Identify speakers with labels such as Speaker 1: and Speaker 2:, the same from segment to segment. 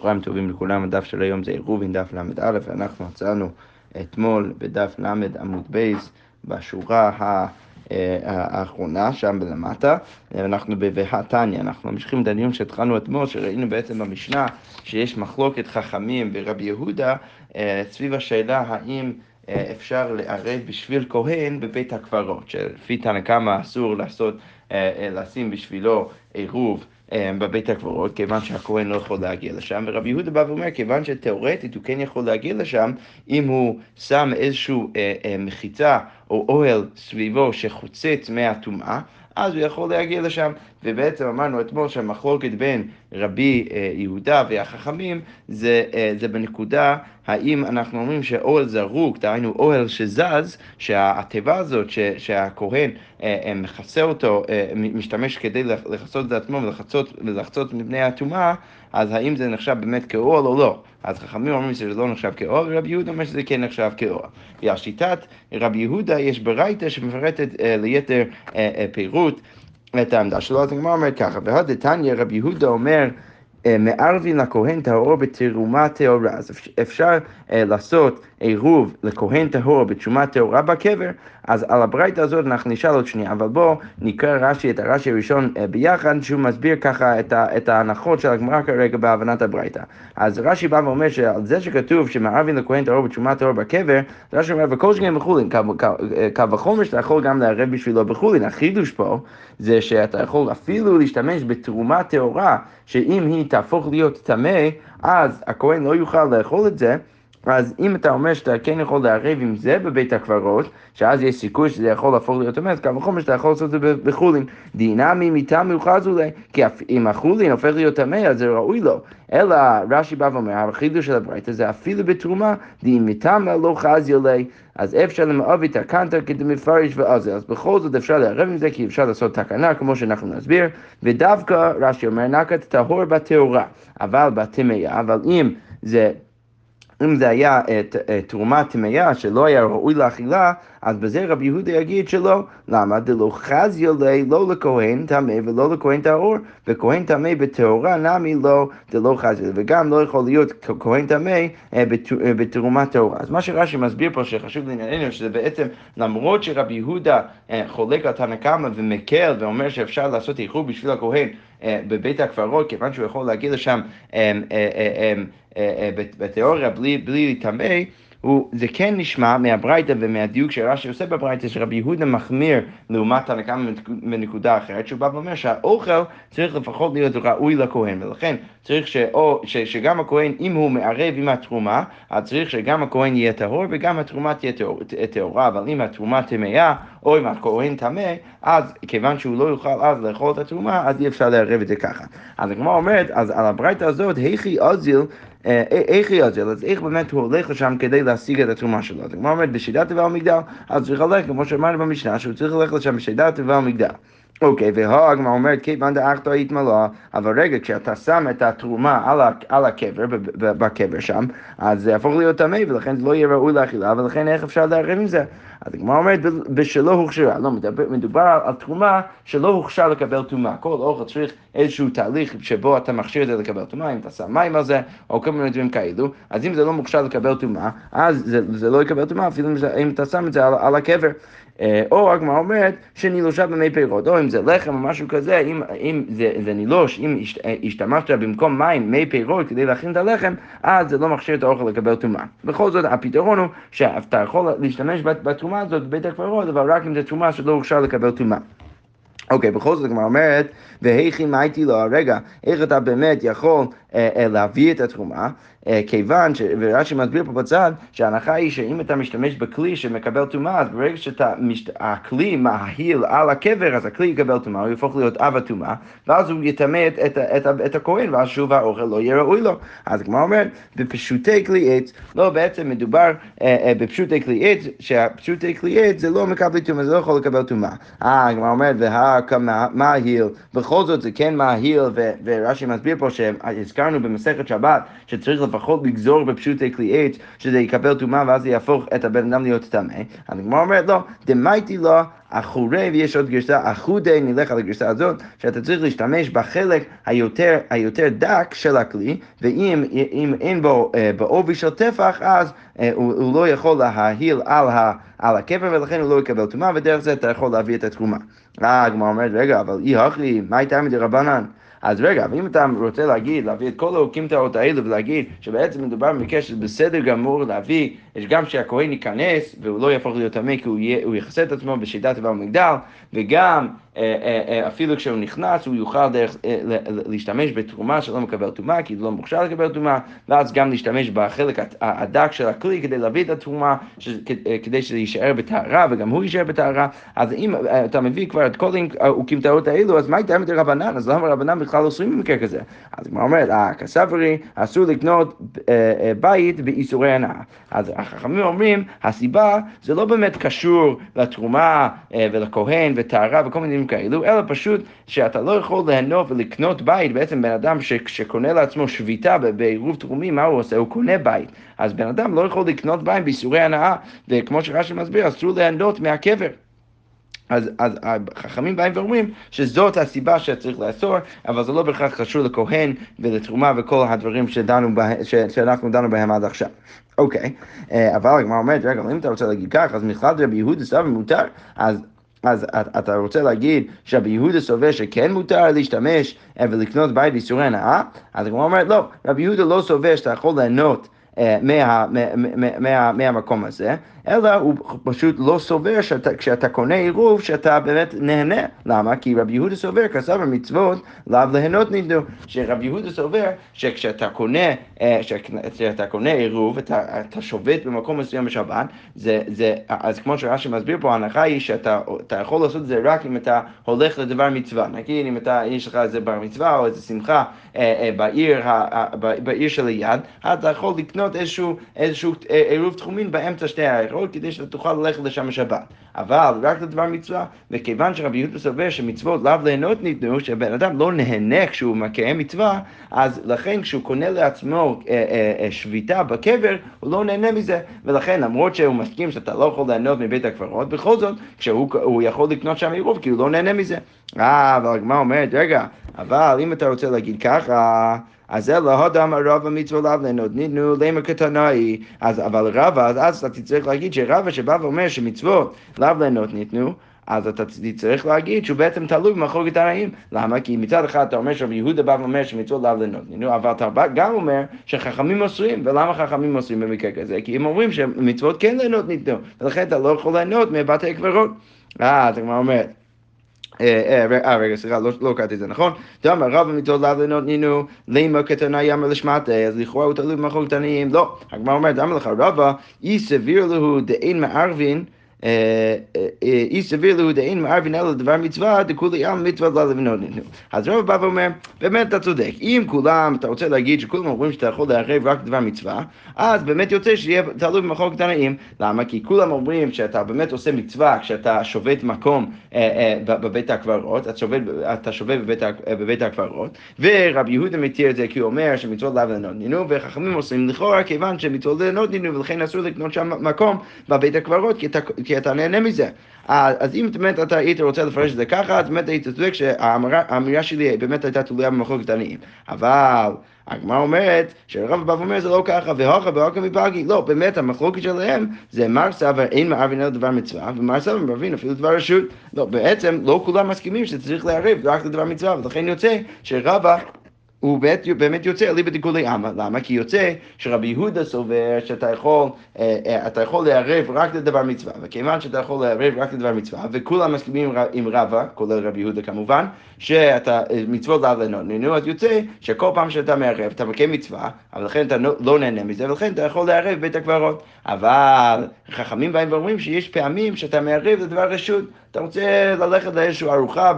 Speaker 1: צהריים טובים לכולם, הדף של היום זה עירובין דף ל"א, ואנחנו מצאנו אתמול בדף ל' עמוד בייס בשורה. אה, האחרונה שם למטה, אנחנו ב"והתניא", אנחנו ממשיכים את הדיון שהתחלנו אתמול, שראינו בעצם במשנה שיש מחלוקת חכמים ברבי יהודה אה, סביב השאלה האם אה, אפשר לערב בשביל כהן בבית הקברות, שלפי תנא קמא אסור לעשות, לשים בשבילו עירוב בבית הקברות, כיוון שהכהן לא יכול להגיע לשם, ורבי יהודה בא ואומר, כיוון שתאורטית הוא כן יכול להגיע לשם, אם הוא שם איזושהי אה, אה, מחיצה או אוהל סביבו שחוצץ מהטומאה, אז הוא יכול להגיע לשם. ובעצם אמרנו אתמול שהמחלוקת בין רבי אה, יהודה והחכמים זה, אה, זה בנקודה האם אנחנו אומרים שאוהל זרוק, דהיינו אוהל שזז, שהתיבה הזאת ש, שהכהן אה, מכסה אותו, משתמש כדי לכסות את עצמו ולחצות מפני הטומאה, אז האם זה נחשב באמת כאוהל או לא? אז חכמים אומרים שזה לא נחשב כאוהל, ורבי יהודה אומר שזה כן נחשב כאוהל. ועל שיטת רבי יהודה יש ברייתא שמפרטת ליתר פירוט. את העמדה שלו, אז הגמרא אומרת ככה, והדתניא רבי יהודה אומר מערבין לכהן טהור בתרומה טהורה. אז אפשר לעשות עירוב לכהן טהור בתרומה טהורה בקבר, אז על הברייתא הזאת אנחנו נשאל עוד שנייה, אבל בואו נקרא רש"י את הרש"י הראשון אה, ביחד, שהוא מסביר ככה את, ה, את ההנחות של הגמרא כרגע בהבנת הברייתא. אז רש"י בא ואומר שעל זה שכתוב שמערבין לכהן טהור בתרומה טהור בקבר, רש"י אומר, וכל שכן בחולין, קו וחומר שאתה יכול גם לערב בשבילו בחולין. החידוש פה זה שאתה יכול אפילו להשתמש בתרומה טהורה, שאם היא תהפוך להיות טמא, אז הכהן לא יוכל לאכול את זה. אז אם אתה אומר שאתה כן יכול לערב עם זה בבית הקברות, שאז יש סיכוי שזה יכול להפוך להיות אז קל וחומר שאתה יכול לעשות את זה בחולין. דינמי מיתה מיוחד אולי, כי אם החולין הופך להיות טמא, אז זה ראוי לו. אלא רש"י בא ואומר, החידוש של הברייתא זה אפילו בתרומה, דאם מטמא לא חזי אולי, אז אפשר למעובי תקנתא כדמפרש ועזה. אז בכל זאת אפשר לערב עם זה, כי אפשר לעשות תקנה, כמו שאנחנו נסביר, ודווקא רש"י אומר, נקת טהור בטהורה, אבל בטמאה, אבל אם זה אם זה היה אה, אה, תרומה טמאה שלא היה ראוי לאכילה, אז בזה רבי יהודה יגיד שלא. למה? דלא חזיה לי לא לכהן טמא ולא לכהן טהור, וכהן טמא בטהורה נמי לא דלא חזיה, וגם לא יכול להיות כהן טמא אה, בתרומה טהורה. אז מה שרש"י מסביר פה שחשוב לענייננו, שזה בעצם למרות שרבי יהודה חולק על תנא קמא ומקל ואומר שאפשר לעשות איחור בשביל הכהן בבית הקברות, כיוון שהוא יכול להגיד לשם בתיאוריה בלי להיטמא, זה כן נשמע מהברייתא ומהדיוק שרש"י עושה בברייתא, שרבי יהודה מחמיר לעומת הנקמה מנקודה אחרת, שהוא בא ואומר שהאוכל צריך לפחות להיות ראוי לכהן, ולכן צריך שאו, ש, שגם הכהן, אם הוא מערב עם התרומה, אז צריך שגם הכהן יהיה טהור וגם התרומה תהיה טהורה, אבל אם התרומה טמאה, או אם הכהן טמא, אז כיוון שהוא לא יוכל אז לאכול את התרומה, אז אי אפשר לערב את זה ככה. אז הגמרא אומרת, אז על הברייתא הזאת, היכי אה, אה, איך יוצא? אז איך באמת הוא הולך לשם כדי להשיג את התרומה שלו? אז הגמרא אומרת, בשידת תבל מגדל, אז צריך ללכת, כמו שאמרנו במשנה, שהוא צריך ללכת לשם בשידת תבל מגדל. אוקיי, והגמרא אומרת, כיוון דאחתא התמלא, אבל רגע, כשאתה שם את התרומה על, על הקבר, בקבר שם, אז זה יהפוך להיות טמא, ולכן זה לא יהיה ראוי לאכילה, ולכן איך אפשר לערב עם זה? אז הגמרא אומרת, בשלא הוכשרה, לא, מדבר, מדובר על תרומה שלא הוכשר לקבל טומאה. כל אוכל צריך איזשהו תהליך שבו אתה מכשיר את זה לקבל טומאה, אם אתה שם מים על זה, או כל מיני דברים כאלו, אז אם זה לא מוכשר לקבל טומאה, אז זה, זה לא יקבל טומאה, אפילו אם אתה שם את זה על, על הקבר. אה, או הגמרא אומרת שנילושה במי פירות, או אם זה לחם או משהו כזה, אם, אם זה, זה נילוש, אם אה, השתמשת במקום מים, מי פירות כדי להכין את הלחם, אז זה לא מכשיר את האוכל לקבל טומאה. בכל זאת, הפתרון הוא שאתה יכול להשתמש בתרומה הזאת בבית הקברות, אבל רק אם זו תרומה שלא הוכשר לקבל טומאה. אוקיי, בכל זאת הגמרא אומרת, והיכי מייתי לו, רגע, איך אתה באמת יכול אה, אה, להביא את התרומה? אה, כיוון, ש... ורש"י מסביר פה בצד, שההנחה היא שאם אתה משתמש בכלי שמקבל טומאה, אז ברגע שהכלי מההיל על הקבר, אז הכלי יקבל טומאה, הוא יהפוך להיות אב הטומאה, ואז הוא יטמא את, את, את, את הכהן, ואז שוב האוכל לא יהיה ראוי לו. אז כמו אומרת, בפשוטי כלי עץ, לא, בעצם מדובר אה, אה, בפשוטי כלי עץ, שהפשוטי כלי עץ זה לא מקבל טומאה, זה לא יכול לקבל טומאה. אה, הגמרא אומרת, והא מההיל, בכל זאת זה כן מההיל, ורש"י מסביר פה שהזכרנו במסכת שבת, שצריך לפחות לגזור בפשוטי כלי עץ, שזה יקבל טומאה ואז זה יהפוך את הבן אדם להיות טמא. הגמרא אומרת, לא, דמייטי לו אחורי, ויש עוד גרסה, אחודי, נלך על הגרסה הזאת, שאתה צריך להשתמש בחלק היותר, היותר דק של הכלי, ואם אם אין בו אה, בעובי של טפח, אז אה, הוא, הוא לא יכול להעיל על, ה, על הקבר, ולכן הוא לא יקבל טומאה, ודרך זה אתה יכול להביא את התרומה. אה, הגמרא אומרת, רגע, אבל אי הכי, מה הייתה מדי רבנן? אז רגע, ואם אתה רוצה להגיד, להביא את כל ההוקים תאות האלו ולהגיד שבעצם מדובר במקרה שזה בסדר גמור להביא, יש גם שהכהן ייכנס והוא לא יהפוך להיות טמא כי הוא, הוא יכסה את עצמו בשיטת דבר מגדל, וגם אה, אה, אה, אפילו כשהוא נכנס הוא יוכל דרך, להשתמש בתרומה שלא מקבל טומאה, כי הוא לא מוכשר לקבל טומאה, ואז גם להשתמש בחלק הדק של הכלי כדי להביא את התרומה, כדי שזה יישאר בטהרה וגם הוא יישאר בטהרה. אז אם אתה מביא כבר את כל הוקימתאות האלו, אז מה הייתה מדי רבנן? אז למה רבנן בכלל אוסרים במקרה כזה? אז כמו אומרת, כסברי, אסור לקנות בית באיסורי הנאה. החכמים אומרים, הסיבה זה לא באמת קשור לתרומה ולכהן וטהרה וכל מיני כאלו, אלא פשוט שאתה לא יכול ליהנות ולקנות בית, בעצם בן אדם ש, שקונה לעצמו שביתה בעירוב תרומי, מה הוא עושה? הוא קונה בית. אז בן אדם לא יכול לקנות בית באיסורי הנאה, וכמו שרש"י מסביר, אסור ליהנות מהקבר. אז, אז החכמים באים ואומרים שזאת הסיבה שצריך לאסור, אבל זה לא בהכרח קשור לכהן ולתרומה וכל הדברים שדנו בה, ש, שאנחנו דנו בהם עד עכשיו. אוקיי, אה, אבל הגמרא אומרת, רגע, אם אתה רוצה להגיד כך, אז מכלל רבי יהודה סבא מותר, אז אז אתה רוצה להגיד שרבי יהודה סובר שכן מותר להשתמש אה, ולקנות בית באיסורי הנאה? אז הגמרא אומרת לא, רבי יהודה לא סובר שאתה יכול ליהנות אה, מה, מה, מה, מה, מהמקום הזה, אלא הוא פשוט לא סובר שכשאתה קונה עירוב שאתה באמת נהנה. למה? כי רבי יהודה סובר, כסף המצוות, לאו ליהנות ניתנו. שרבי יהודה סובר שכשאתה קונה, אה, כשאתה קונה עירוב, אתה, אתה שובת במקום מסוים בשבת, זה, זה, אז כמו שרש"י מסביר פה, ההנחה היא שאתה יכול לעשות את זה רק אם אתה הולך לדבר מצווה. נגיד אם אתה, יש לך איזה בר מצווה או איזה שמחה אה, אה, בעיר, בעיר שליד, אתה יכול לקנות איזשהו, איזשהו עירוב תחומין באמצע שתי העיר. אחרות כדי שאתה תוכל ללכת לשם בשבת. אבל רק לדבר מצווה, וכיוון שרבי יהודה סובר שמצוות לאו ליהנות ניתנו, שבן אדם לא נהנה כשהוא מקיים מצווה, אז לכן כשהוא קונה לעצמו אה, אה, אה, שביתה בקבר, הוא לא נהנה מזה, ולכן למרות שהוא מסכים שאתה לא יכול ליהנות מבית הקברות, בכל זאת, כשהוא יכול לקנות שם עירוב, כי הוא לא נהנה מזה. אה, אבל הגמרא אומרת, רגע, אבל אם אתה רוצה להגיד ככה, אז זה להודם הרב המצווה לאו ליהנות ניתנו למה קטנאי. אז אבל רבא, אז אתה תצטרך להגיד שרבא שבא ואומר שמצוות לאו ליהנות ניתנו, אז אתה תצטרך להגיד שהוא בעצם תלוי במחלוקת תנאים. למה? כי מצד אחד אתה אומר שרבי יהודה בא ואומר שמצוות לאו ניתנו, אבל אתה גם אומר שחכמים אוסרים, ולמה חכמים אוסרים במקרה כזה? כי הם אומרים שמצוות כן ליהנות ניתנו, ולכן אתה לא יכול ליהנות מבתי קברות. אה, אתה כבר אומר. אה, אה, אה, רגע, סליחה, לא, לא קראתי את זה נכון. דאמר רב לאו לנותנינו, לימה קטנה יאמר לשמטה, אז לכאורה הוא תלוי במחלוקת עניים. לא, הגמרא אומרת, אמר לך רבא, אי סביר לו דאין מערבין אי סביר לו דאין מערבין אלא דבר מצווה, דכולי עם מצווה לא לבנות ניתנו. אז רב בא ואומר, באמת אתה צודק, אם כולם, אתה רוצה להגיד שכולם אומרים שאתה יכול לערב רק דבר מצווה, אז באמת יוצא שיהיה תלוי במחוק תנאים. למה? כי כולם אומרים שאתה באמת עושה מצווה כשאתה שובת מקום אה, בבית הקברות, אתה שובת בבית הקברות, ורבי יהודה מתיר את זה כי הוא אומר שמצוות לאו לנות נינו, וחכמים עושים לכאורה כיוון שמצוות לנות נינו, ולכן אסור לקנות שם מקום בבית הקברות, כי. כי אתה נהנה מזה. אז אם באמת אתה היית רוצה לפרש את זה ככה, אז באמת היית צודק שהאמירה שלי באמת הייתה תלויה במחלוקת עניים. אבל הגמרא אומרת שהרב בא ואומר זה לא ככה, והוכה והוכה מפגי. לא, באמת המחלוקת שלהם זה מר סבר אין מערבין אלא דבר מצווה, ומר סבר מערבין אפילו דבר רשות. לא, בעצם לא כולם מסכימים שצריך לערב רק לדבר מצווה, ולכן יוצא שרבא הוא באמת, יוצא אליבא דגולי עמא, למה? כי יוצא שרבי יהודה סובר שאתה יכול, אה, אה, אתה יכול לערב רק לדבר מצווה, וכיוון שאתה יכול לערב רק לדבר מצווה, וכולם מסכימים עם רבא, כולל רבי יהודה כמובן, שאתה אה, מצוות לאו לנונו, אז יוצא שכל פעם שאתה מערב אתה מקיים מצווה, אבל לכן אתה לא נהנה מזה, ולכן אתה יכול לערב בית הקברות. אבל חכמים באים ואומרים שיש פעמים שאתה מערב לדבר רשות, אתה רוצה ללכת לאיזושהי ארוחה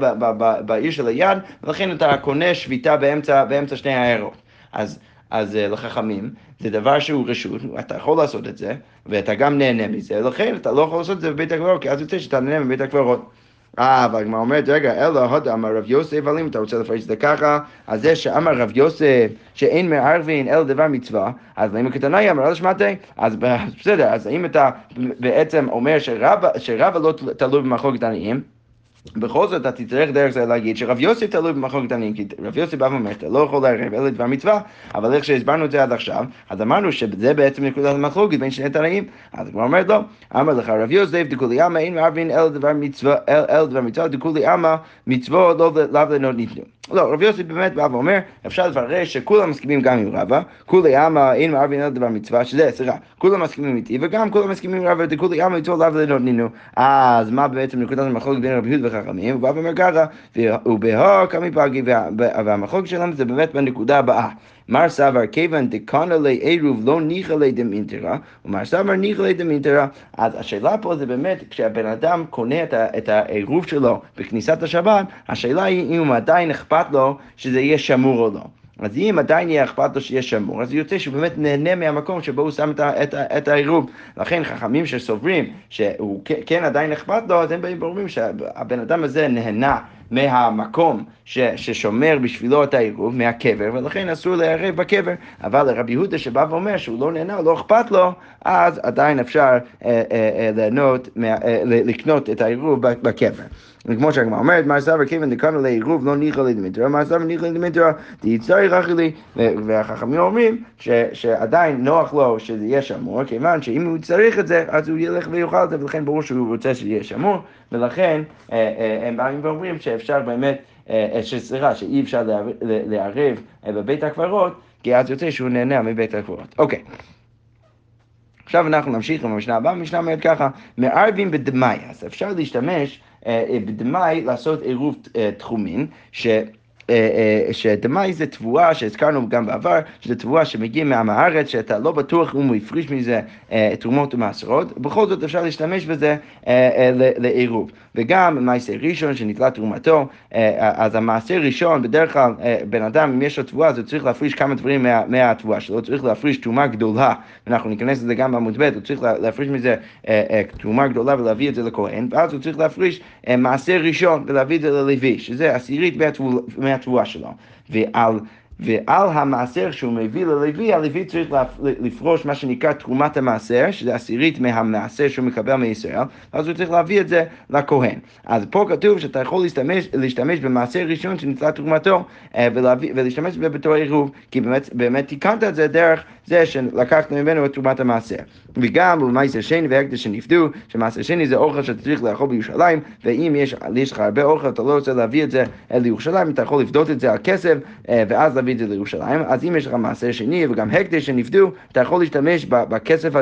Speaker 1: בעיר של היד, ולכן אתה קונה שביתה באמצע, באמצע שני העיירות. אז, אז אה, לחכמים, זה דבר שהוא רשות, אתה יכול לעשות את זה, ואתה גם נהנה מזה, לכן אתה לא יכול לעשות את זה בבית הקברות, כי אז יוצא שאתה נהנה בבית הקברות. אה, אבל הגמרא אומרת, רגע, אלא הודה אמר רב יוסף, אבל אם אתה רוצה לפרש את זה ככה, אז זה שאמר רב יוסף שאין מערבין אלא דבר מצווה, אז למה קטנאי אמר, אלא שמעתי, אז בסדר, אז האם אתה בעצם אומר שרבא לא תלוי במחלוקת עניים? בכל זאת, אתה תצטרך דרך זה להגיד שרב יוסף תלוי במחלוקת עניים, כי רב יוסף בא ואומר שאתה לא יכול לערב אלא דבר מצווה, אבל איך שהסברנו את זה עד עכשיו, אז אמרנו שזה בעצם נקודת המחלוקת בין שני תנאים, אז כבר אומרת לא, אמר לך רב יוסף דכולי עמא אין מערבין אלא דבר מצווה, אלא דבר מצווה, דכולי עמא מצוות לאו לנות ניתנו. לא, רב יוסף באמת בא ואומר, אפשר לפרש שכולם מסכימים גם עם רבא, כולי עמא אין מערבין אלא דבר מצווה, שזה, סליחה, כולם מסכימים איתי, וגם כולם מסכימים עם רבא, דכולי עמא מצוות לאו לנות ניתנו. אז מה בעצם נקודת המחלוקת בין רבי יהודה וחכמים? הוא בא ואומר ככה, ובהא קמי פגי, והמחלוקת שלנו זה באמת בנקודה הבאה. מר סבר כיוון דקנא לי עירוב לא ניחא לי דמינטרה, ומר סבר ניחא לי דמינטרה, אז השאלה פה זה באמת, כשהבן אדם קונה את, את העירוב שלו בכניסת השבת, השאלה היא אם עדיין אכפת לו שזה יהיה שמור או לא. אז אם עדיין יהיה אכפת לו שיהיה שמור, אז יוצא שהוא באמת נהנה מהמקום שבו הוא שם את העירוב. לכן חכמים שסוברים שהוא כן עדיין אכפת לו, אז הם באים ואומרים שהבן אדם הזה נהנה מהמקום ש, ששומר בשבילו את העירוב, מהקבר, ולכן אסור לערב בקבר. אבל לרבי יהודה שבא ואומר שהוא לא נהנה, לא אכפת לו, אז עדיין אפשר אה, אה, אה, ליהנות, אה, לקנות את העירוב בקבר. וכמו שהגמרא אומרת, מר סבר כיוון דקנו לעירוב לא ניחא לי דמיטרה, מר סבר ניחא לי דמיטרה, דייצרי רכי לי, והחכמים אומרים שעדיין נוח לו שזה יהיה שמור, כיוון שאם הוא צריך את זה, אז הוא ילך ויאכל את זה, ולכן ברור שהוא רוצה שזה יהיה שמור, ולכן אה, אה, הם באים ואומרים שאפשר באמת, אה, סליחה, שאי אפשר לערב בבית הקברות, כי אז יוצא שהוא נהנה מבית הקברות. אוקיי. עכשיו אנחנו נמשיך עם המשנה הבאה, המשנה אומרת ככה, מערבים בדמאי, אז אפשר להשתמש בדמאי לעשות עירוב תחומין, ש... שדמאי זה תבואה שהזכרנו גם בעבר, שזה תבואה שמגיעה מעם הארץ, שאתה לא בטוח אם הוא הפריש מזה תרומות ומעשרות, בכל זאת אפשר להשתמש בזה לעירוב. וגם מעשה ראשון שנתלה תרומתו, אז המעשה ראשון, בדרך כלל בן אדם, אם יש לו תבואה, אז הוא צריך להפריש כמה דברים מה, מהתבואה שלו, צריך להפריש תרומה גדולה, ואנחנו ניכנס לזה גם בעמוד ב', הוא צריך להפריש מזה תרומה גדולה ולהביא את זה לכהן, ואז הוא צריך להפריש מעשה ראשון ולהביא את זה ללוי, שזה עשירית מהתבואה שלו. ועל ועל המעשר שהוא מביא ללוי, הלוי צריך לפרוש מה שנקרא תרומת המעשר, שזה עשירית מהמעשר שהוא מקבל מישראל, אז הוא צריך להביא את זה לכהן. אז פה כתוב שאתה יכול להשתמש, להשתמש במעשר ראשון שנצלה תרומתו אה, ולהביא, ולהשתמש בזה בתור עירוב, כי באמת, באמת תיקנת את זה דרך זה שלקחת ממנו את תרומת המעשר. וגם במעשר שני והקדש שנפדו, שמעשר שני זה אוכל שאתה צריך לאכול בירושלים, ואם יש, יש לך הרבה אוכל, אתה לא רוצה להביא את זה לירושלים, אתה יכול לפדות את זה על כסף, אה, ואז להביא את זה לירושלים. אז אם יש לך מעשר שני וגם הקדש שנפדו, אתה יכול להשתמש בכסף,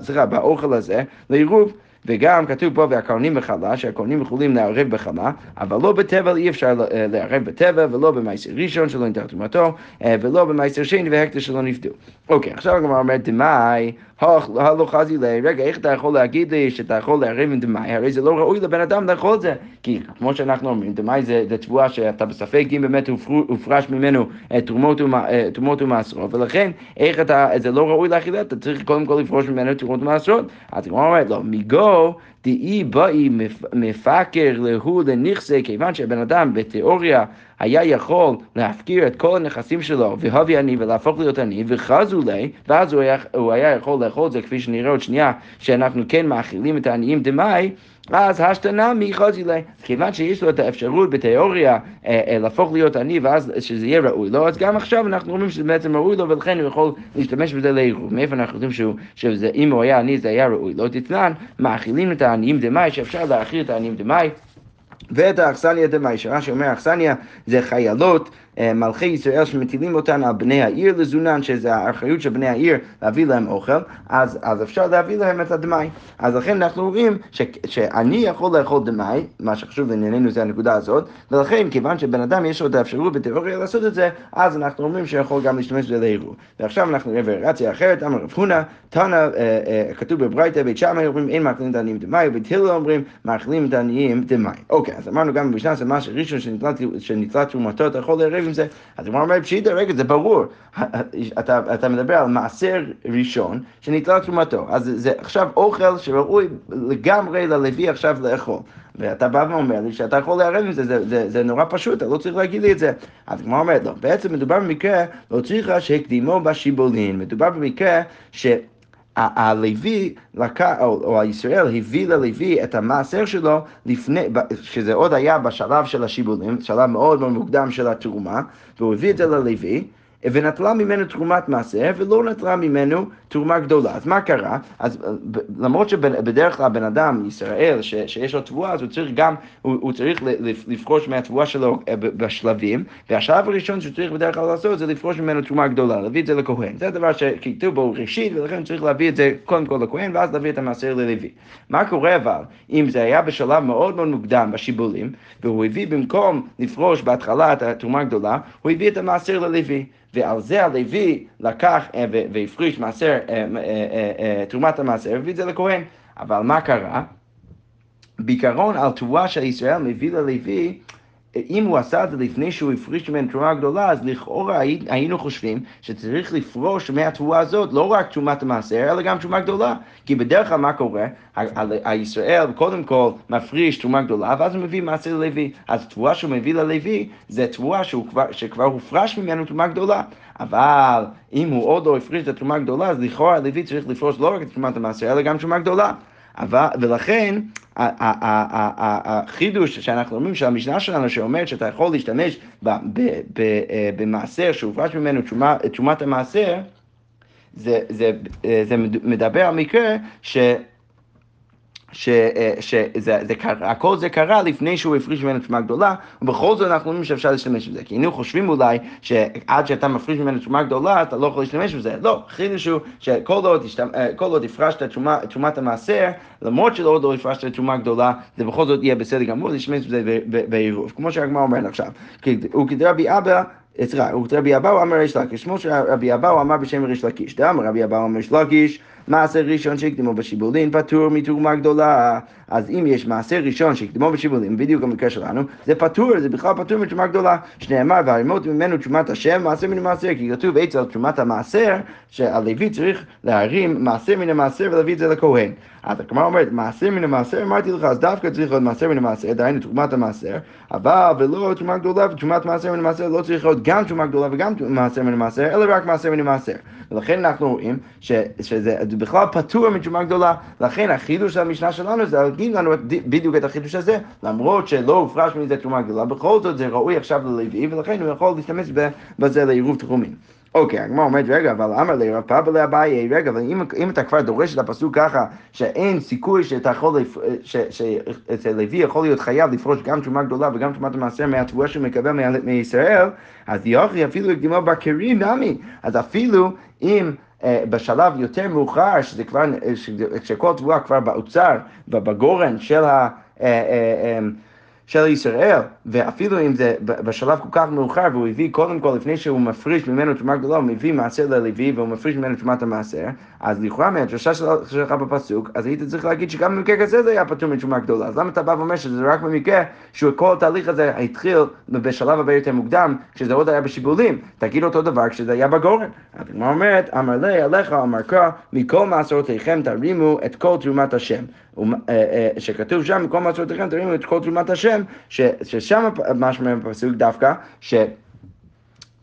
Speaker 1: סליחה, באוכל הזה לעירוב. וגם כתוב פה והכהנים בחלה, שהכהנים יכולים לערב בחלה, אבל לא בטבל אי אפשר אה, לערב בטבל, ולא במעשר ראשון שלא ניתן תרומתו, אה, ולא במעשר שני והקדש שלא נפדו. אוקיי, עכשיו הגמרא אומרת, דמאי, הלא חזי לי, רגע, איך אתה יכול להגיד לי שאתה יכול לערב עם דמאי? הרי זה לא ראוי לבן אדם לאכול את זה. כי כמו שאנחנו אומרים, דמאי זה, זה תבואה שאתה בספק אם באמת הופרש ממנו אה, תרומות ומעשרות, ולכן איך אתה, זה לא ראוי לאכילה, אתה צריך קודם כל לפרוש ממנו תרומות ומעשרות. אז הגמרא אומרת, לא, מגו דאי באי מפקר להוא לנכסה, כיוון שהבן אדם בתיאוריה היה יכול להפקיר את כל הנכסים שלו, והביא עני ולהפוך להיות עני, וחזו לי, ואז הוא היה, הוא היה יכול לאכול את זה, כפי שנראה עוד שנייה, שאנחנו כן מאכילים את העניים דמאי, אז השתנה מחוזי לה. כיוון שיש לו את האפשרות בתיאוריה אה, אה, להפוך להיות עני ואז שזה יהיה ראוי לו, אז גם עכשיו אנחנו אומרים שזה בעצם ראוי לו ולכן הוא יכול להשתמש בזה לעירוב. מאיפה אנחנו יודעים שאם הוא היה עני זה היה ראוי לו? תתנן, מאכילים את העניים דמאי, שאפשר להאכיל את העניים דמאי. ואת האכסניה דמאי, שרש"י אומר אכסניה זה חיילות מלכי ישראל שמטילים אותן על בני העיר לזונן, שזה האחריות של בני העיר להביא להם אוכל, אז, אז אפשר להביא להם את הדמאי. אז לכן אנחנו רואים ש, שאני יכול לאכול דמאי, מה שחשוב לענייננו זה הנקודה הזאת, ולכן כיוון שבן אדם יש לו את האפשרות בתיאוריה לעשות את זה, אז אנחנו אומרים שיכול גם להשתמש בזה לעירוב. ועכשיו אנחנו נראה וריאציה אחרת, אמר רב הונא, תנא, אה, אה, כתוב בברייתא, בית שמאי אומרים אין מאכילים את העניים דמאי, ובית הלל אומרים מאכילים את העניים דמאי. אוקיי, אז אמרנו גם במשנה, זה מה שראשון שנתלה תרומתו, אתה יכול לערב עם זה. אז הגמרא אומרת, פשיטא, רגע, זה ברור. אתה, אתה מדבר על מעשר ראשון שנתלה תרומתו. אז זה עכשיו אוכל שראוי לגמרי ללוי עכשיו לאכול. ואתה בא ואומר לי שאתה יכול לערב עם זה, זה, זה, זה נורא פשוט, אתה לא צריך להגיד לי את זה. אז הגמרא אומרת, לא, בעצם מדובר במקרה, לא צריכה שהקדימו בשיבולין, מדובר במקרה ש... הלוי, או הישראל הביא ללוי את המעשר שלו לפני, שזה עוד היה בשלב של השיבולים, שלב מאוד מאוד מוקדם של התרומה, והוא הביא את זה ללוי. ונטלה ממנו תרומת מעשר ולא נטלה ממנו תרומה גדולה. אז מה קרה? אז למרות שבדרך כלל בן אדם, ישראל, ש, שיש לו תבואה, אז הוא צריך גם, הוא, הוא צריך לפרוש מהתבואה שלו אה, בשלבים, והשלב הראשון שהוא צריך בדרך כלל לעשות זה לפרוש ממנו תרומה גדולה, להביא את זה לכהן. זה הדבר שכתוב בו ראשית, ולכן צריך להביא את זה קודם כל לכהן, ואז להביא את המעשר ללוי. מה קורה אבל, אם זה היה בשלב מאוד מאוד מוקדם בשיבולים, והוא הביא במקום לפרוש בהתחלה את התרומה הגדולה, הוא הביא את המעשר ללוי. ועל זה הלוי לקח אה, והפריש מעשר, אה, אה, תרומת המעשר, והביא את זה לכהן. אבל מה קרה? בעיקרון על תבואה של ישראל מביא ללוי אם הוא עשה את זה לפני שהוא הפריש ממנו תרומה גדולה, אז לכאורה היינו חושבים שצריך לפרוש מהתבואה הזאת לא רק תרומת המעשר, אלא גם תרומה גדולה. כי בדרך כלל מה קורה? הישראל קודם כל מפריש תרומה גדולה, ואז הוא מביא מעשר ללוי. אז התבואה שהוא מביא ללוי, זה תבואה שכבר הופרש ממנו תרומה גדולה. אבל אם הוא עוד לא הפריש את התרומה הגדולה, אז לכאורה הלוי צריך לפרוש לא רק את תרומת המעשר, אלא גם תרומה גדולה. אבל, ולכן החידוש שאנחנו אומרים של המשנה שלנו שאומרת שאתה יכול להשתמש אה, במעשר שהופרש ממנו תשומת המעשר, זה, זה, אה, זה מדבר על מקרה ש... שהכל זה קרה לפני שהוא הפריש ממנו תשומה גדולה, ובכל זאת אנחנו אומרים שאפשר להשתמש בזה. כי היינו חושבים אולי שעד שאתה מפריש ממנו תשומה גדולה, אתה לא יכול להשתמש בזה. לא, חידוש הוא שכל עוד, אה, עוד הפרשת תשומת המעשר, למרות שלא עוד לא הפרשת תשומה גדולה, זה בכל זאת יהיה בסדר גמור להשתמש בזה בעירוב. כמו שהגמרא אומרת עכשיו. הוא כדרבי אבא סליחה, רבי אבאו אמר ריש לקיש, כמו שרבי אבאו אמר בשם ריש לקיש, דאמר רבי אבאו אמר ריש לקיש, מעשר ראשון שהקדימו בשיבולין פטור מתרומה גדולה. אז אם יש מעשר ראשון שהקדימו בשיבולין, בדיוק המקרה שלנו, זה פטור, זה בכלל פטור מתרומה גדולה. שנאמר, והרימות ממנו תרומת השם, מעשר מן המעשר, כי כתוב אצל תרומת המעשר, שהלוי צריך להרים מעשר מן המעשר ולהביא את זה לכהן. אז הגמרא אומרת, מעשר מן המעשר, אמרתי לך, אז דווקא צריך להיות מעשר מן המעשר, דהיינו תרומת המעשר, אבל ולא תרומה גדולה, ותרומת מעשר מן המעשר לא צריך להיות גם תרומה גדולה וגם מעשר מן המעשר, אלא רק מעשר מן המעשר. ולכן אנחנו רואים ש, שזה בכלל פטור מתרומה גדולה, לכן החידוש של המשנה שלנו זה להגיד לנו בדיוק את החידוש הזה, למרות שלא הופרש מזה תרומה גדולה, בכל זאת זה ראוי עכשיו ללוי, ולכן הוא יכול להשתמש בזה לעירוב תחומים. אוקיי, הגמרא אומרת, רגע, אבל אמר לי רב פאבה לאביי, רגע, אבל אם, אתה כבר דורש את הפסוק ככה, שאין סיכוי שאתה יכול, שאצל לוי יכול להיות חייב לפרוש גם תרומה גדולה וגם תרומת המעשר מהתבואה שהוא מקבל מישראל, אז יוכי אפילו הקדימו בקרים נמי, אז אפילו אם... Uh, בשלב יותר מאוחר, שזה כבר, שכל תבואה כבר באוצר ובגורן של ה... של ישראל, ואפילו אם זה בשלב כל כך מאוחר, והוא הביא קודם כל, לפני שהוא מפריש ממנו תרומה גדולה, הוא מביא מעשר ללוי, והוא מפריש ממנו תרומת המעשר, אז לכאורה מהדרשה שלך בפסוק, אז היית צריך להגיד שגם במקרה כזה זה היה פטור מתרומה גדולה. אז למה אתה בא ואומר שזה רק במקרה שכל התהליך הזה התחיל בשלב הרבה יותר מוקדם, כשזה עוד היה בשיבולים? תגיד אותו דבר כשזה היה בגורן. אז הגמרא אומרת, אמר לי עליך, אמר קרא, מכל מעשרותיכם תרימו את כל תרומת השם. אה, אה, שכתוב שם, מכל מעשרותיכם תרימו את כל תרומת השם, ששם משמע בפסוק דווקא, ש...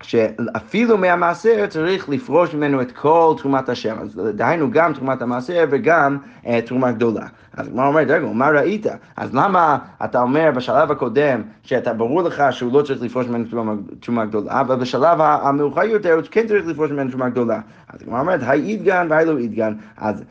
Speaker 1: שאפילו מהמעשר צריך לפרוש ממנו את כל תרומת השם, אז דהיינו גם תרומת המעשר וגם uh, תרומה גדולה. אז מה אומרת, רגע, מה ראית? אז למה אתה אומר בשלב הקודם, שאתה ברור לך שהוא לא צריך לפרוש ממנו תרומה גדולה, אבל בשלב המאוחר יותר הוא כן צריך לפרוש ממנו תרומה גדולה. אז היא אומרת, היי אידגן והי לא אידגן. אז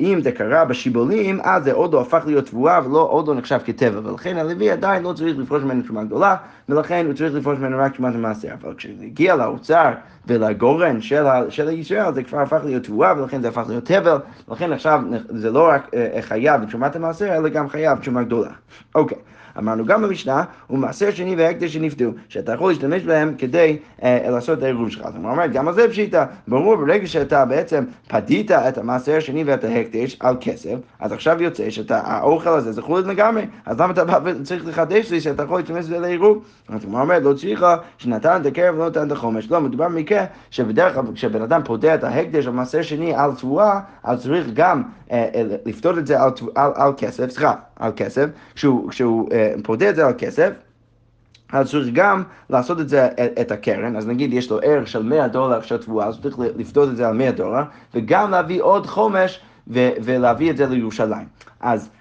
Speaker 1: אם זה קרה בשיבולים, אז זה עוד לא הפך להיות תבואה ולא עוד לא נחשב כטבע, ולכן הלוי עדיין לא צריך לפרוש ממנו תרומה גדולה, ולכן הוא צריך לפרוש ממנו רק תרומת המעשר. אבל כשזה הגיע לאוצר ולגורן של, ה- של ישראל זה כבר הפך להיות תבואה ולכן זה הפך להיות תבל, ולכן עכשיו זה לא רק אה, חייב בתרומת המעשר, אלא גם חייב בתרומה גדולה. אוקיי. אמרנו גם במשנה, ומעשר שני והקדש שנפדו, שאתה יכול להשתמש בהם כדי אה, לעשות את העירוב שלך. אז הוא אומר, גם על זה פשיטה, ברור, ברגע שאתה בעצם פדית את המעשר השני ואת ההקדש על כסף, אז עכשיו יוצא שהאוכל הזה זה חולד לגמרי, אז למה אתה בא וצריך לחדש לי שאתה יכול להשתמש בזה לעירוב? אז הוא אומר, לא צריכה שנתן את הקרב ולא נתן את החומש. לא, מדובר במקרה שבדרך כלל כשבן אדם פודה את ההקדש על מעשר שני על תבואה, אז צריך גם אה, אה, לפדות את זה על, על, על כסף, סליחה, על כסף, כשהוא, כשהוא אה, פודה את זה על כסף, אז צריך גם לעשות את זה, את הקרן, אז נגיד יש לו ערך של 100 דולר של תבואה, אז צריך לפדות את זה על 100 דולר, וגם להביא עוד חומש ו- ולהביא את זה לירושלים. אז אה, אה,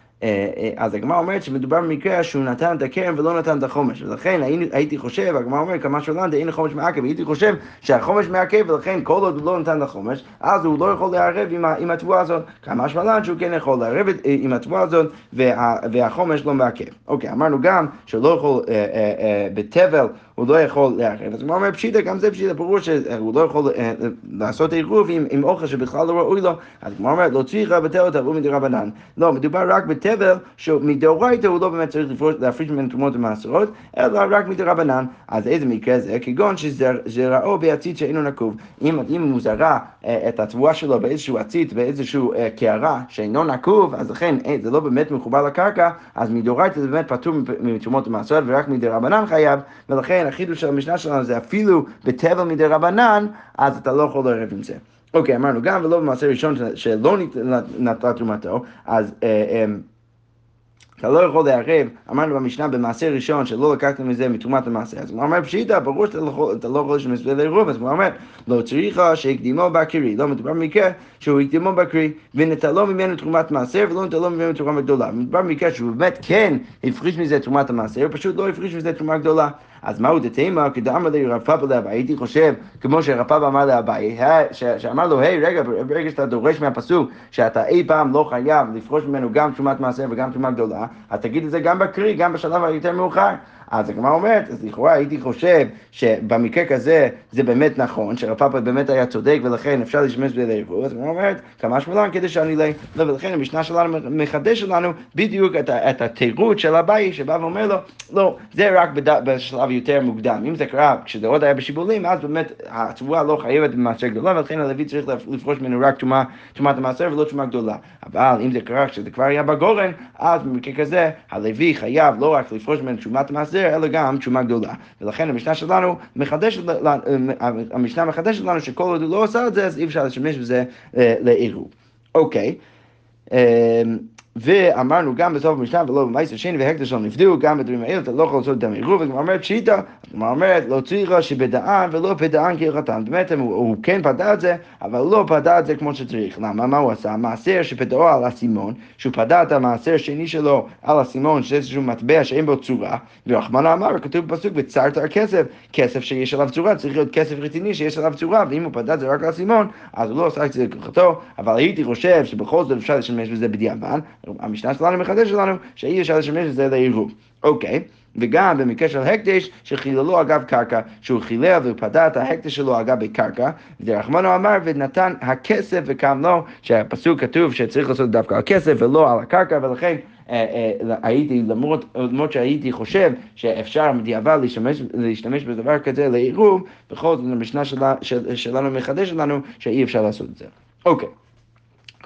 Speaker 1: אז הגמרא אומרת שמדובר במקרה שהוא נתן את הקרן ולא נתן את החומש, ולכן הייתי חושב, הגמרא אומרת כמה שולנדה, אין חומש מעכב, הייתי חושב שהחומש מעכב, ולכן כל עוד הוא לא נתן את החומש, אז הוא לא יכול לערב עם, עם התבואה הזאת, כמה שמלן שהוא כן יכול לערב עם התבואה הזאת, וה, והחומש לא מעכב. אוקיי, אמרנו גם שהוא לא יכול אה, אה, אה, בתבל, הוא לא יכול לערב, אז הוא אומר פשיטה, גם זה פשיטה, ברור שהוא לא יכול אה, לעשות עירוב עם, עם אוכל שבכלל לא ראוי לו, אז הוא אומר לא צריכה בתל תבוא מדי רבנן, לא, מדובר רק בתבל תבל שמדאורייתא הוא לא באמת צריך להפריש ממנו תרומות ומעשרות, אלא רק מדרבנן. אז איזה מקרה זה? כגון שזרעו בעציץ שאינו נקוב. אם, אם הוא זרע אה, את התבואה שלו באיזשהו עציץ, באיזשהו אה, קערה שאינו נקוב, אז לכן זה לא באמת מחובר לקרקע, אז מדאורייתא זה באמת פטור מתרומות ומעשרות ורק מדרבנן חייב, ולכן החידוש של המשנה שלנו זה אפילו בתבל מדרבנן, אז אתה לא יכול לערב עם זה. אוקיי, אמרנו גם ולא במעשה ראשון שלא נטלה תרומתו, אז... אה, אה, אתה לא יכול לערב, אמרנו במשנה במעשה ראשון שלא לקחת מזה מתרומת המעשה, אז הוא אומר פשיטה, ברור שאתה לא יכול להשתמש בזה לעירוב, אז הוא אומר, לא צריכה שהקדימו בקרי, לא מדובר במקרה שהוא הקדימו בקרי, ונטלו ממנו תרומת מעשר ולא נטלו ממנו תרומה גדולה. מדובר במקרה שהוא באמת כן הפריש מזה תרומת המעשר, הוא פשוט לא הפריש מזה תרומה גדולה. אז מהו דתימה? כדאמר לי רב פאפה לאביי, הייתי חושב, כמו שרב פאפה אמר לאביי, שאמר לו, היי, רגע, ברגע שאתה דורש מהפסוק, שאתה אי פעם לא חייב לפרוש ממנו גם תרומת מעשר וגם תרומה גדולה, אז תגיד את זה גם בקרי, גם בשלב היותר מאוחר. אז הגמרא אומרת, אז לכאורה הייתי חושב שבמקרה כזה זה באמת נכון, שרב פאפה באמת היה צודק ולכן אפשר להשתמש בזה לערבוב, אז הגמרא אומרת, כמה שמלן כדי שאני לא... לא, ולכן המשנה שלנו מחדשת לנו בדיוק את, את התירוץ של אביי שבא ואומר לו, לא, זה רק בד... בשלב יותר מוקדם. אם זה קרה כשזה עוד היה בשיבולים, אז באמת התבואה לא חייבת במעשר גדולה, ולכן הלוי צריך לפרוש ממנו רק תרומת המעשר ולא תרומה גדולה. אבל אם זה קרה כשזה כבר היה בגורן, אז במקרה כזה הלוי חייב לא רק לפרוש ממנו תרומת המעשר, החזר, אלא גם תשומה גדולה. ולכן המשנה שלנו מחדשת, המשנה מחדשת לנו שכל עוד הוא לא עושה את זה, אז אי אפשר להשתמש בזה אה, לעירוב. אוקיי. אמ, ואמרנו גם בסוף המשנה ולא במעשר שני והקדש לא נפדו, גם בדברים האלה אתה לא יכול לעשות דם עירוב, וכמו אומרת שיטה, כמו אומרת לא צריכה שבדען ולא פדען כהלכתן. באמת הוא, הוא כן פדה את זה, אבל לא פדה את זה כמו שצריך. למה? מה הוא עשה? מעשר שפדעו על הסימון, שהוא פדה את המעשר השני שלו על הסימון, שזה איזשהו מטבע שאין בו צורה, ורחמנה אמר, כתוב בפסוק, וצרת על כסף, כסף שיש עליו צורה, צריך להיות כסף רציני שיש עליו צורה, ואם הוא פדה את זה רק על הסימון, אז הוא לא עשה את זה כהלכתו, אבל הייתי חושב שבכל זאת אפשר לשמש בזה בדיעבד. המשנה שלנו מחדש לנו שאי אפשר לשמש בזה לעירוב. אוקיי, וגם במקרה של הקדש שחיללו אגב קרקע, שהוא חילל ופדה את ההקדש שלו אגב בקרקע, ורחמנו אמר ונתן הכסף וקם לו, שהפסוק כתוב שצריך לעשות דווקא על כסף ולא על הקרקע, ולכן אה, אה, הייתי, למרות, למרות שהייתי חושב שאפשר בדיעבד להשתמש, להשתמש בדבר כזה לעירוב, בכל זאת המשנה של, שלנו מחדשת לנו שאי אפשר לעשות את זה. אוקיי.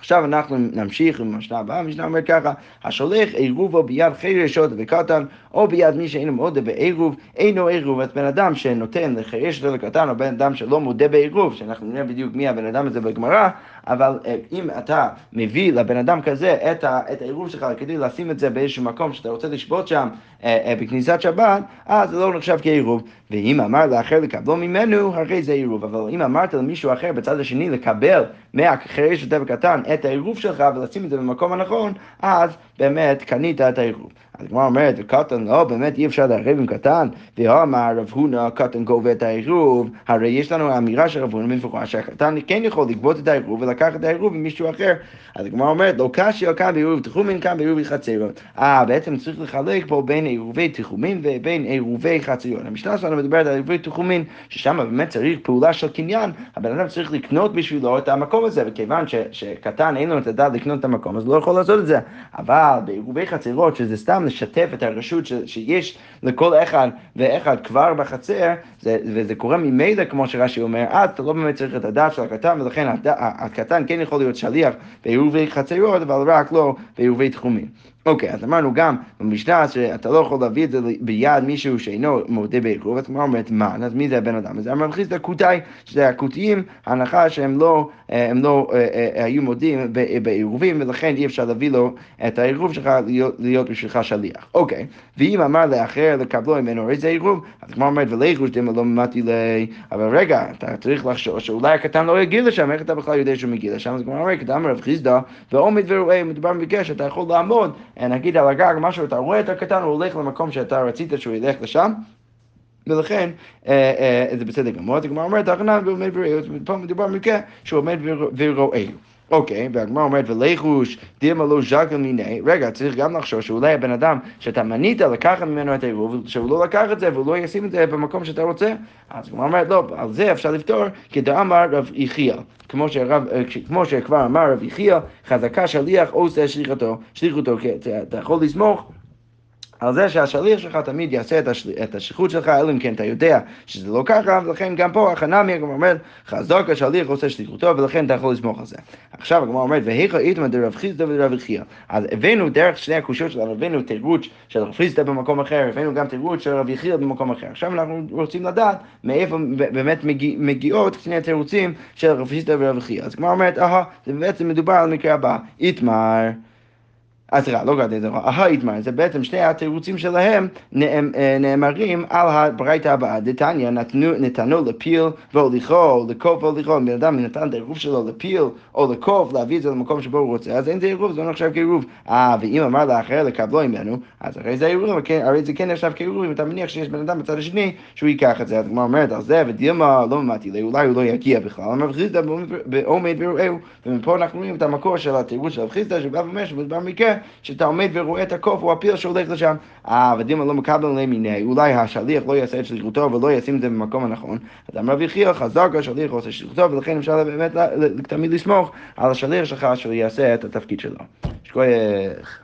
Speaker 1: עכשיו אנחנו נמשיך עם המשנה הבאה, המשנה אומרת ככה, השולח עירובו ביד חירש עוד וקטן, או ביד מי שאינו מודה בעירוב, אינו עירוב. אז בן אדם שנותן לחירש עוד לקטן, או בן אדם שלא מודה בעירוב, שאנחנו נראה בדיוק מי הבן אדם הזה בגמרא, אבל אה, אם אתה מביא לבן אדם כזה את, העירוב שלך כדי לשים את זה באיזשהו מקום שאתה רוצה לשבות שם אה, אה, בכניסת שבת, אז זה לא נחשב כעירוב. ואם אמר לאחר לקבלו ממנו, הרי זה עירוב. אבל אם אמרת למישהו אחר בצד השני לקבל מהחירש וטבע קטן את העירוב שלך ולשים את זה במקום הנכון, אז באמת קנית את העירוב. אז הגמרא אומרת, קטן לא, באמת אי אפשר לערב עם קטן, ואמר רב הונא, קטן גובה את העירוב, הרי יש לנו אמירה של רב הונא במפורש שהקטן כן יכול לגבות את העירוב לקח את העירוב ממישהו אחר. אז הגמרא אומרת, לא קשיא כאן בעירוב תחומין, כאן בעירובי חצרות. אה, בעצם צריך לחלק פה בין עירובי תחומין ובין עירובי חצרות. המשנה שלנו מדברת על עירובי תחומין, ששם באמת צריך פעולה של קניין, הבן אדם צריך לקנות בשבילו את המקום הזה, וכיוון ש, שקטן אין לו את הדעת לקנות את המקום, אז הוא לא יכול לעשות את זה. אבל בעירובי חצרות, שזה סתם לשתף את הרשות ש, שיש לכל אחד ואחד כבר בחצר, זה, וזה קורה ממילא, כמו שרש"י אומר, אז אתה לא באמת צריך את הדעת של הקטן, ולכן הד... הקטן כן יכול להיות שליח בעירובי חצרות, אבל רק לא בעירובי תחומים. אוקיי, אז אמרנו גם במשנה שאתה לא יכול להביא את זה ביד מישהו שאינו מודה בעירוב, אז מה אומרת מה? אז מי זה הבן אדם? אז אמר חיסדא כותאי, שזה הכותיים, ההנחה שהם לא, הם לא אה, אה, היו מודים בעירובים, ולכן אי אפשר להביא לו את העירוב שלך להיות, להיות בשבילך שליח. אוקיי, ואם אמר לאחר לקבלו ממנו איזה עירוב, אז כמו אומרת ולחוש דמה לא ממתי ל... אבל רגע, אתה צריך לחשוב שאולי הקטן לא יגיע לשם, איך אתה בכלל יודע שהוא מגיע לשם? אז כמו אומרת, קדם רב חיסדא, ועומד ורואה, מדובר בקש, אתה יכול לעמוד. נגיד על הגג, משהו, אתה רואה את הקטן, הוא הולך למקום שאתה רצית שהוא ילך לשם. ולכן אה, אה, זה בסדר גמור, אז הגמרא אומרת, הכנן ועומד ורואה, פה מדובר במקרה שהוא עומד ורואה. אוקיי, והגמרא אומרת, ולחוש דימה לא ז'קל מיני, רגע, צריך גם לחשוב שאולי הבן אדם שאתה מנית לקחת ממנו את העירוב, שהוא לא לקח את זה והוא לא ישים את זה במקום שאתה רוצה, אז הגמרא אומרת, לא, על זה אפשר לפתור כדאמר רב יחיאל. כמו, שרב, כמו שכבר אמר רב יחיאל, חזקה שליח עושה שליחותו, שליחותו, אתה יכול לסמוך על זה שהשליח שלך תמיד יעשה את, השל... את השליחות שלך, אלא אם כן אתה יודע שזה לא ככה, ולכן גם פה החנמי הגמרא אומרת, חזק השליח עושה שליחותו, ולכן אתה יכול לסמוך על זה. עכשיו הגמרא אומרת, והיכא איתמא דרב חיסדא ודרב יחייא. אז הבאנו דרך שני הקושיות שלנו, הבאנו תירוץ של רב חיסדא במקום אחר, הבאנו גם תירוץ של רב יחייא במקום אחר. עכשיו אנחנו רוצים לדעת מאיפה באמת מגיע, מגיעות שני התירוצים של רב חיסדא ורב יחייא. אז הגמרא אומרת, אהה, זה בעצם מדובר על המקרה הבא, איתמר. אז סליחה, לא גדל דבר, ההיתמר, זה בעצם שני התירוצים שלהם נאמרים על הברייתא הבאה. דתניא נתנו לפיל והוליכו, לקוף והוליכו, אם בן אדם נתן את העירוב שלו לפיל או לקוף, להביא את זה למקום שבו הוא רוצה, אז אין זה עירוב, זה לא נחשב כעירוב. אה, ואם אמר לאחר לקבלו ממנו, אז הרי זה עירוב, הרי זה כן נחשב כעירוב, אם אתה מניח שיש בן אדם בצד השני שהוא ייקח את זה. אז כמו אומרת על זה, ודילמה לא ממדתי לי, אולי הוא לא יגיע בכלל. אמר חיסדא בעומד וראהו, ומפה אנחנו רואים את המקור של התירוץ של חיסדא, שבא ואומר שמדובר במקרה שאתה עומד ורואה את הקוף או הפיל שהולך לשם. אה, ודימה לא מקבל עליהם מיני, אולי השליח לא יעשה את שליחותו ולא ישים את זה במקום הנכון. אז אמר רבי יחיאל, חזק השליח עושה שליחותו, ולכן אפשר באמת תמיד לסמוך על השליח שלך שהוא יעשה את התפקיד שלו. שכוייך.